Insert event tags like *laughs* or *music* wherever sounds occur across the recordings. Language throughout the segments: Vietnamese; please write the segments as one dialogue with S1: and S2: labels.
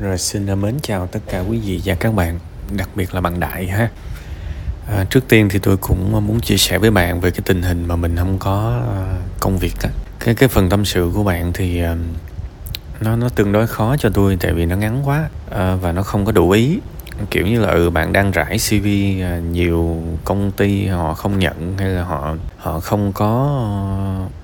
S1: Rồi xin mến chào tất cả quý vị và các bạn, đặc biệt là bạn Đại ha. À, trước tiên thì tôi cũng muốn chia sẻ với bạn về cái tình hình mà mình không có à, công việc á. Cái cái phần tâm sự của bạn thì à, nó nó tương đối khó cho tôi tại vì nó ngắn quá à, và nó không có đủ ý kiểu như là ừ bạn đang rải CV à, nhiều công ty họ không nhận hay là họ họ không có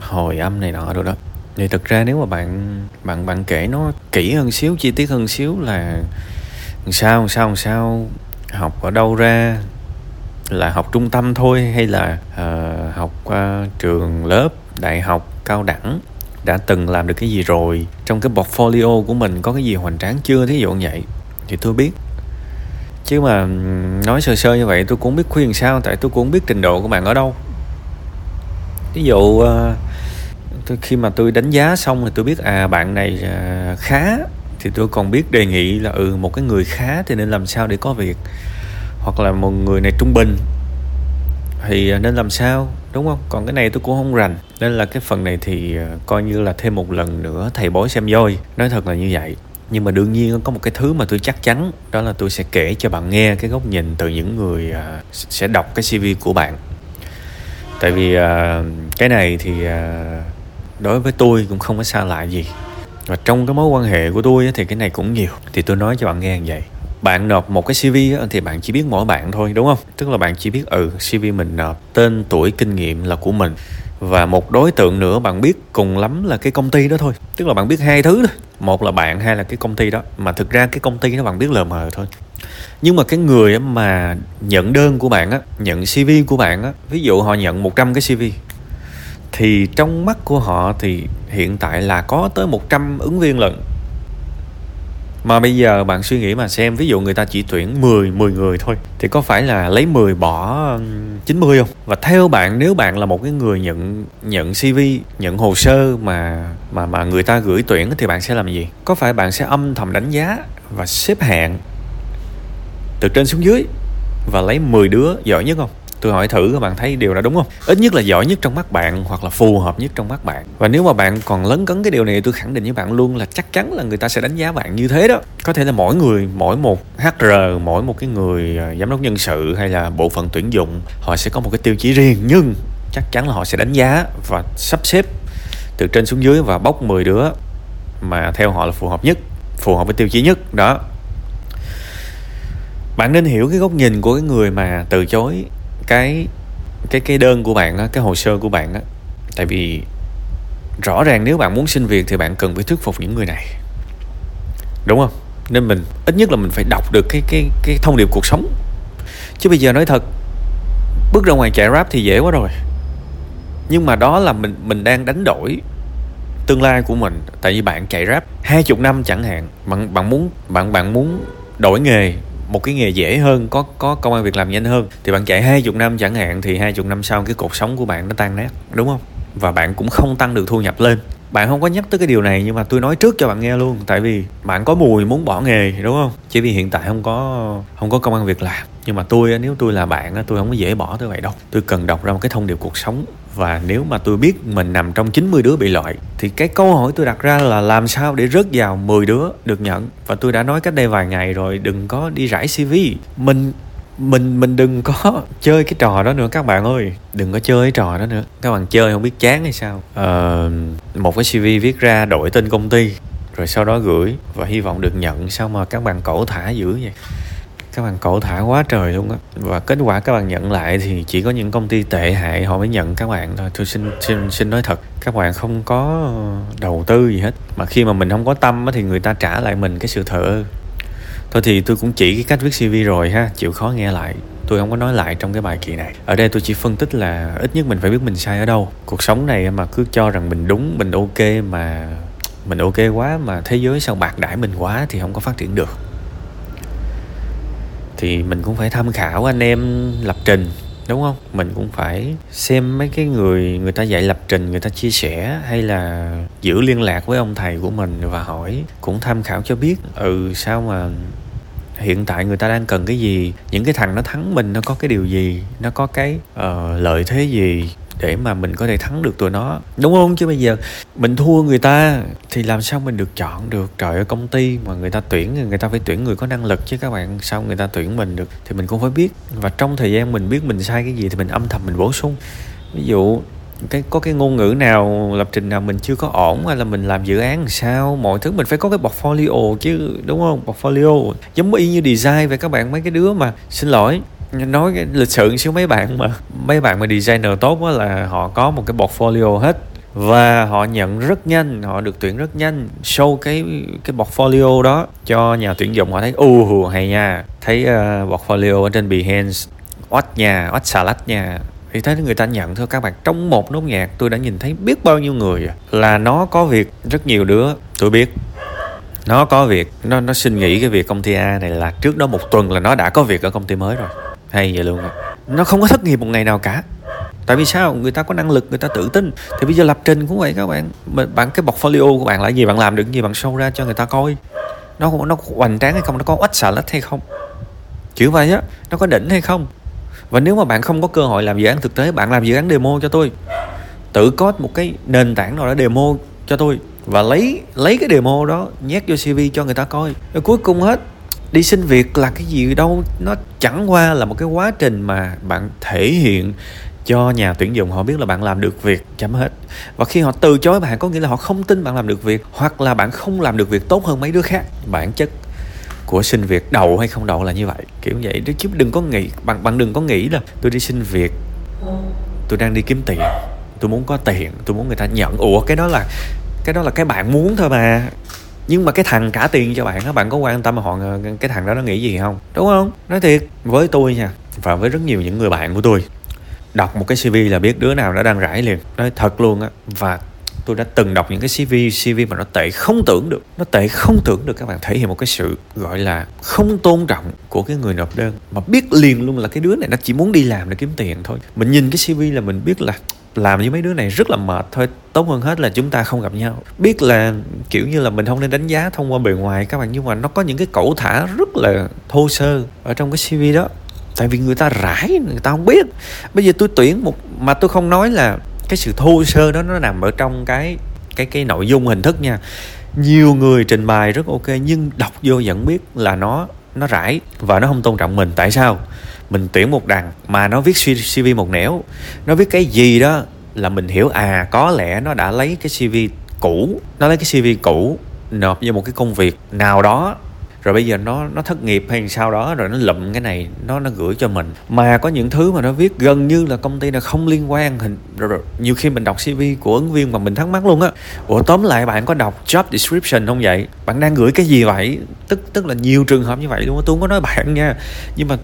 S1: hồi âm này nọ rồi đó thì thực ra nếu mà bạn bạn bạn kể nó kỹ hơn xíu chi tiết hơn xíu là sao sao sao học ở đâu ra? Là học trung tâm thôi hay là uh, học uh, trường lớp đại học cao đẳng? Đã từng làm được cái gì rồi? Trong cái portfolio của mình có cái gì hoành tráng chưa? Thí dụ như vậy thì tôi biết. Chứ mà nói sơ sơ như vậy tôi cũng biết khuyên sao tại tôi cũng biết trình độ của bạn ở đâu. Ví dụ uh, tôi khi mà tôi đánh giá xong thì tôi biết à bạn này à, khá. Thì tôi còn biết đề nghị là ừ một cái người khá thì nên làm sao để có việc. Hoặc là một người này trung bình thì nên làm sao đúng không? Còn cái này tôi cũng không rành. Nên là cái phần này thì à, coi như là thêm một lần nữa thầy bói xem voi. Nói thật là như vậy. Nhưng mà đương nhiên có một cái thứ mà tôi chắc chắn đó là tôi sẽ kể cho bạn nghe cái góc nhìn từ những người à, sẽ đọc cái cv của bạn. Tại vì à, cái này thì đối với tôi cũng không có xa lạ gì. Và trong cái mối quan hệ của tôi thì cái này cũng nhiều. Thì tôi nói cho bạn nghe như vậy. Bạn nộp một cái CV thì bạn chỉ biết mỗi bạn thôi, đúng không? Tức là bạn chỉ biết ừ CV mình nộp, tên, tuổi, kinh nghiệm là của mình. Và một đối tượng nữa bạn biết cùng lắm là cái công ty đó thôi. Tức là bạn biết hai thứ thôi một là bạn hay là cái công ty đó. Mà thực ra cái công ty đó bạn biết lờ mờ thôi. Nhưng mà cái người mà nhận đơn của bạn á, nhận cv của bạn á, ví dụ họ nhận 100 cái cv thì trong mắt của họ thì hiện tại là có tới 100 ứng viên lận mà bây giờ bạn suy nghĩ mà xem ví dụ người ta chỉ tuyển 10 10 người thôi thì có phải là lấy 10 bỏ 90 không? Và theo bạn nếu bạn là một cái người nhận nhận CV, nhận hồ sơ mà mà mà người ta gửi tuyển thì bạn sẽ làm gì? Có phải bạn sẽ âm thầm đánh giá và xếp hạng từ trên xuống dưới và lấy 10 đứa giỏi nhất không? Tôi hỏi thử các bạn thấy điều đó đúng không? Ít nhất là giỏi nhất trong mắt bạn hoặc là phù hợp nhất trong mắt bạn. Và nếu mà bạn còn lấn cấn cái điều này tôi khẳng định với bạn luôn là chắc chắn là người ta sẽ đánh giá bạn như thế đó. Có thể là mỗi người, mỗi một hr mỗi một cái người à, giám đốc nhân sự hay là bộ phận tuyển dụng, họ sẽ có một cái tiêu chí riêng. Nhưng chắc chắn là họ sẽ đánh giá và sắp xếp từ trên xuống dưới và bóc 10 đứa mà theo họ là phù hợp nhất, phù hợp với tiêu chí nhất. Đó. Bạn nên hiểu cái góc nhìn của cái người mà từ chối cái cái cái đơn của bạn á, cái hồ sơ của bạn á tại vì rõ ràng nếu bạn muốn xin việc thì bạn cần phải thuyết phục những người này. Đúng không? Nên mình ít nhất là mình phải đọc được cái cái cái thông điệp cuộc sống. Chứ bây giờ nói thật bước ra ngoài chạy rap thì dễ quá rồi. Nhưng mà đó là mình mình đang đánh đổi tương lai của mình. Tại vì bạn chạy rap hai chục năm chẳng hạn bạn bạn muốn bạn bạn muốn đổi nghề một cái nghề dễ hơn, có có công an việc làm nhanh hơn. Thì bạn chạy hai chục năm chẳng hạn, thì hai chục năm sau cái cuộc sống của bạn nó tan nát, đúng không? Và bạn cũng không tăng được thu nhập lên. Bạn không có nhắc tới cái điều này, nhưng mà tôi nói trước cho bạn nghe luôn. Tại vì bạn có mùi muốn bỏ nghề, đúng không? Chỉ vì hiện tại không có không có công an việc làm. Nhưng mà tôi nếu tôi là bạn tôi không có dễ bỏ tới vậy đâu. Tôi cần đọc ra một cái thông điệp cuộc sống và nếu mà tôi biết mình nằm trong 90 đứa bị loại thì cái câu hỏi tôi đặt ra là làm sao để rớt vào 10 đứa được nhận? Và tôi đã nói cách đây vài ngày rồi đừng có đi rải CV mình mình mình đừng có *laughs* chơi cái trò đó nữa các bạn ơi. Đừng có chơi cái trò đó nữa. Các bạn chơi không biết chán hay sao. Ờ, một cái cv viết ra đổi tên công ty rồi sau đó gửi và hy vọng được nhận. Sao mà các bạn cổ thả dữ vậy? Các bạn cẩu thả quá trời luôn á. Và kết quả các bạn nhận lại thì chỉ có những công ty tệ hại họ mới nhận các bạn thôi. Tôi xin xin xin nói thật, các bạn không có đầu tư gì hết. Mà khi mà mình không có tâm thì người ta trả lại mình cái sự thờ thôi thì tôi cũng chỉ cái cách viết cv rồi ha, chịu khó nghe lại. Tôi không có nói lại trong cái bài kỳ này. Ở đây tôi chỉ phân tích là ít nhất mình phải biết mình sai ở đâu. Cuộc sống này mà cứ cho rằng mình đúng, mình ok mà, mình ok quá mà thế giới sao bạc đãi mình quá thì không có phát triển được thì mình cũng phải tham khảo anh em lập trình đúng không? Mình cũng phải xem mấy cái người người ta dạy lập trình người ta chia sẻ hay là giữ liên lạc với ông thầy của mình và hỏi cũng tham khảo cho biết ừ sao mà hiện tại người ta đang cần cái gì? Những cái thằng nó thắng mình nó có cái điều gì? Nó có cái uh, lợi thế gì? Để mà mình có thể thắng được tụi nó. Đúng không? Chứ bây giờ mình thua người ta thì làm sao mình được chọn được? Trời ơi, công ty mà người ta tuyển, người ta phải tuyển người có năng lực chứ các bạn. Sao người ta tuyển mình được thì mình cũng phải biết. Và trong thời gian mình biết mình sai cái gì thì mình âm thầm mình bổ sung. Ví dụ, cái, có cái ngôn ngữ nào, lập trình nào mình chưa có ổn hay là mình làm dự án sao, mọi thứ mình phải có cái portfolio chứ, đúng không? Portfolio. Giống y như design vậy các bạn, mấy cái đứa mà, xin lỗi nói cái lịch sự xíu mấy bạn mà mấy bạn mà designer tốt á là họ có một cái portfolio hết. Và họ nhận rất nhanh họ được tuyển rất nhanh show cái cái portfolio đó cho nhà tuyển dụng. Họ thấy u hay nha thấy uh, portfolio ở trên Behance oách nhà oách xà lách nha. Thì thấy người ta nhận thôi các bạn trong một nốt nhạc tôi đã nhìn thấy biết bao nhiêu người là nó có việc rất nhiều đứa tôi biết. Nó có việc nó nó xin nghỉ cái việc công ty A này là trước đó một tuần là nó đã có việc ở công ty mới rồi hay vậy luôn rồi nó không có thất nghiệp một ngày nào cả. Tại vì sao? Người ta có năng lực, người ta tự tin. Thì bây giờ lập trình cũng vậy các bạn. Bạn cái portfolio của bạn là gì? Bạn làm được gì? Bạn show ra cho người ta coi. Nó nó hoành tráng hay không? Nó có oách xà lách hay không? Kiểu vậy á. Nó có đỉnh hay không? Và nếu mà bạn không có cơ hội làm dự án thực tế, bạn làm dự án demo cho tôi. Tự có một cái nền tảng nào đó demo cho tôi. Và lấy lấy cái demo đó, nhét vô cv cho người ta coi. Rồi cuối cùng hết đi xin việc là cái gì đâu, nó chẳng qua là một cái quá trình mà bạn thể hiện cho nhà tuyển dụng họ biết là bạn làm được việc, chấm hết. Và khi họ từ chối bạn, có nghĩa là họ không tin bạn làm được việc, hoặc là bạn không làm được việc tốt hơn mấy đứa khác. Bản chất của xin việc đậu hay không đậu là như vậy, kiểu vậy. Chứ đừng có nghĩ, bạn bạn đừng có nghĩ là tôi đi xin việc, tôi đang đi kiếm tiền, tôi muốn có tiền, tôi muốn người ta nhận. Ủa, cái đó là, cái đó là cái bạn muốn thôi mà nhưng mà cái thằng trả tiền cho bạn á bạn có quan tâm họ cái thằng đó nó nghĩ gì không? Đúng không? Nói thiệt, với tôi nha, và với rất nhiều những người bạn của tôi, đọc một cái cv là biết đứa nào đã đang rải liền. Nói thật luôn á, và tôi đã từng đọc những cái cv cv mà nó tệ không tưởng được. Nó tệ không tưởng được các bạn. Thể hiện một cái sự gọi là không tôn trọng của cái người nộp đơn. Mà biết liền luôn là cái đứa này nó chỉ muốn đi làm để kiếm tiền thôi. Mình nhìn cái cv là mình biết là làm với mấy đứa này rất là mệt thôi. Tốt hơn hết là chúng ta không gặp nhau. Biết là, kiểu như là, mình không nên đánh giá thông qua bề ngoài các bạn, nhưng mà nó có những cái cẩu thả rất là thô sơ ở trong cái cv đó. Tại vì người ta rải, người ta không biết. Bây giờ tôi tuyển một, mà tôi không nói là cái sự thô sơ đó nó nằm ở trong cái cái cái nội dung hình thức nha. Nhiều người trình bày rất ok, nhưng đọc vô vẫn biết là nó nó rải và nó không tôn trọng mình. Tại sao? Mình tuyển một đằng mà nó viết cv một nẻo. Nó viết cái gì đó là mình hiểu à có lẽ nó đã lấy cái cv cũ, nó lấy cái cv cũ nộp vào một cái công việc nào đó rồi bây giờ nó nó thất nghiệp hay sao đó rồi nó lụm cái này nó nó gửi cho mình. Mà có những thứ mà nó viết gần như là công ty là không liên quan hình rồi, rồi nhiều khi mình đọc cv của ứng viên mà mình thắc mắc luôn á. Ủa tóm lại bạn có đọc job description không vậy? Bạn đang gửi cái gì vậy? Tức tức là nhiều trường hợp như vậy luôn á. Tôi không có nói bạn nha nhưng mà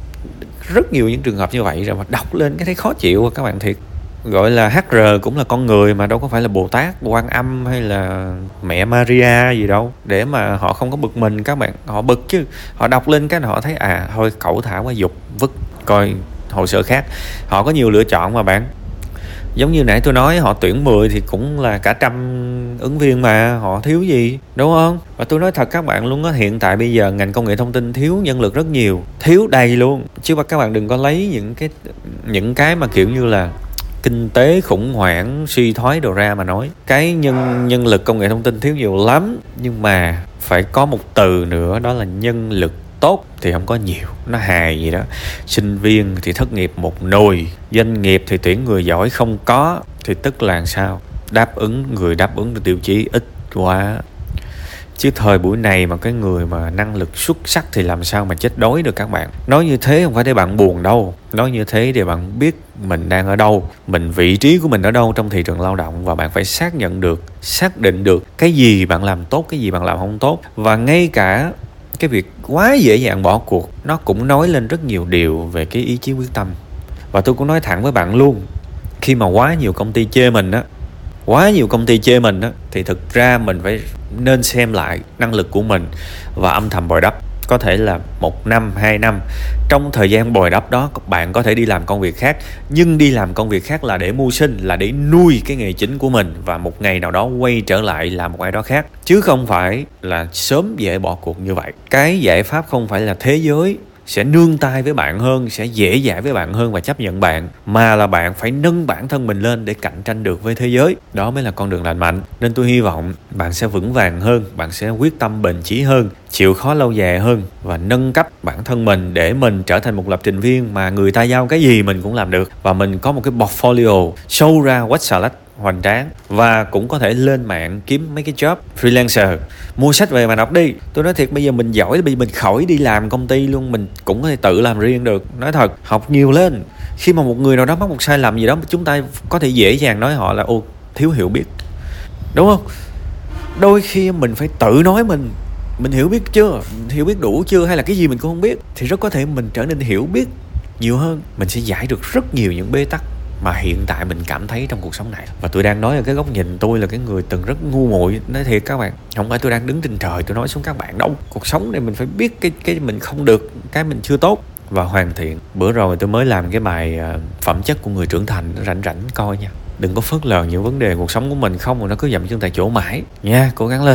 S1: rất nhiều những trường hợp như vậy rồi mà đọc lên cái thấy khó chịu các bạn thiệt gọi là HR cũng là con người mà đâu có phải là Bồ Tát, Quan Âm hay là mẹ Maria gì đâu. Để mà họ không có bực mình các bạn họ bực chứ. Họ đọc lên cái họ thấy à thôi cậu thả quá dục vứt coi hồ sơ khác. Họ có nhiều lựa chọn mà bạn. Giống như nãy tôi nói họ tuyển 10 thì cũng là cả trăm ứng viên mà. Họ thiếu gì đúng không? Và tôi nói thật các bạn luôn á hiện tại bây giờ ngành công nghệ thông tin thiếu nhân lực rất nhiều. Thiếu đầy luôn. Chứ mà các bạn đừng có lấy những cái những cái mà kiểu như là kinh tế khủng hoảng, suy thoái đồ ra mà nói. Cái nhân nhân lực công nghệ thông tin thiếu nhiều lắm, nhưng mà phải có một từ nữa, đó là nhân lực tốt thì không có nhiều. Nó hài gì đó. Sinh viên thì thất nghiệp một nồi, doanh nghiệp thì tuyển người giỏi không có, thì tức là sao? Đáp ứng, người đáp ứng được tiêu chí ít quá chứ thời buổi này mà cái người mà năng lực xuất sắc thì làm sao mà chết đói được các bạn? Nói như thế không phải để bạn buồn đâu. Nói như thế để bạn biết mình đang ở đâu, mình vị trí của mình ở đâu trong thị trường lao động và bạn phải xác nhận được, xác định được cái gì bạn làm tốt, cái gì bạn làm không tốt. Và ngay cả cái việc quá dễ dàng bỏ cuộc, nó cũng nói lên rất nhiều điều về cái ý chí quyết tâm. Và tôi cũng nói thẳng với bạn luôn, khi mà quá nhiều công ty chê mình á quá nhiều công ty chê mình á, thì thực ra mình phải nên xem lại năng lực của mình và âm thầm bồi đắp. Có thể là một năm, hai năm, trong thời gian bồi đắp đó, bạn có thể đi làm công việc khác. Nhưng đi làm công việc khác là để mưu sinh, là để nuôi cái nghề chính của mình và một ngày nào đó quay trở lại làm một ai đó khác. Chứ không phải là sớm dễ bỏ cuộc như vậy. Cái giải pháp không phải là thế giới sẽ nương tay với bạn hơn, sẽ dễ dãi với bạn hơn và chấp nhận bạn, mà là bạn phải nâng bản thân mình lên để cạnh tranh được với thế giới. Đó mới là con đường lành mạnh. Nên tôi hy vọng bạn sẽ vững vàng hơn, bạn sẽ quyết tâm bền chí hơn, chịu khó lâu dài hơn và nâng cấp bản thân mình để mình trở thành một lập trình viên mà người ta giao cái gì mình cũng làm được. Và mình có một cái portfolio show ra quách xà lách hoành tráng và cũng có thể lên mạng kiếm mấy cái job freelancer. Mua sách về mà đọc đi. Tôi nói thiệt, bây giờ mình giỏi, bây giờ mình khỏi đi làm công ty luôn, mình cũng có thể tự làm riêng được. Nói thật, học nhiều lên. Khi mà một người nào đó mắc một sai lầm gì đó, chúng ta có thể dễ dàng nói họ là, ô, thiếu hiểu biết. Đúng không? Đôi khi mình phải tự nói mình. Mình hiểu biết chưa? Hiểu biết đủ chưa? Hay là cái gì mình cũng không biết? Thì rất có thể mình trở nên hiểu biết nhiều hơn. Mình sẽ giải được rất nhiều những bê tắc mà hiện tại mình cảm thấy trong cuộc sống này. Và tôi đang nói ở cái góc nhìn tôi là cái người từng rất ngu muội. Nói thiệt các bạn, không phải tôi đang đứng trên trời tôi nói xuống các bạn đâu. Cuộc sống này mình phải biết cái cái mình không được, cái mình chưa tốt. Và hoàn thiện. Bữa rồi tôi mới làm cái bài ờ, phẩm chất của người trưởng thành, rảnh rảnh coi nha. Đừng có phớt lờ những vấn đề cuộc sống của mình không, mà nó cứ dậm chân tại chỗ mãi. Nha, cố gắng lên.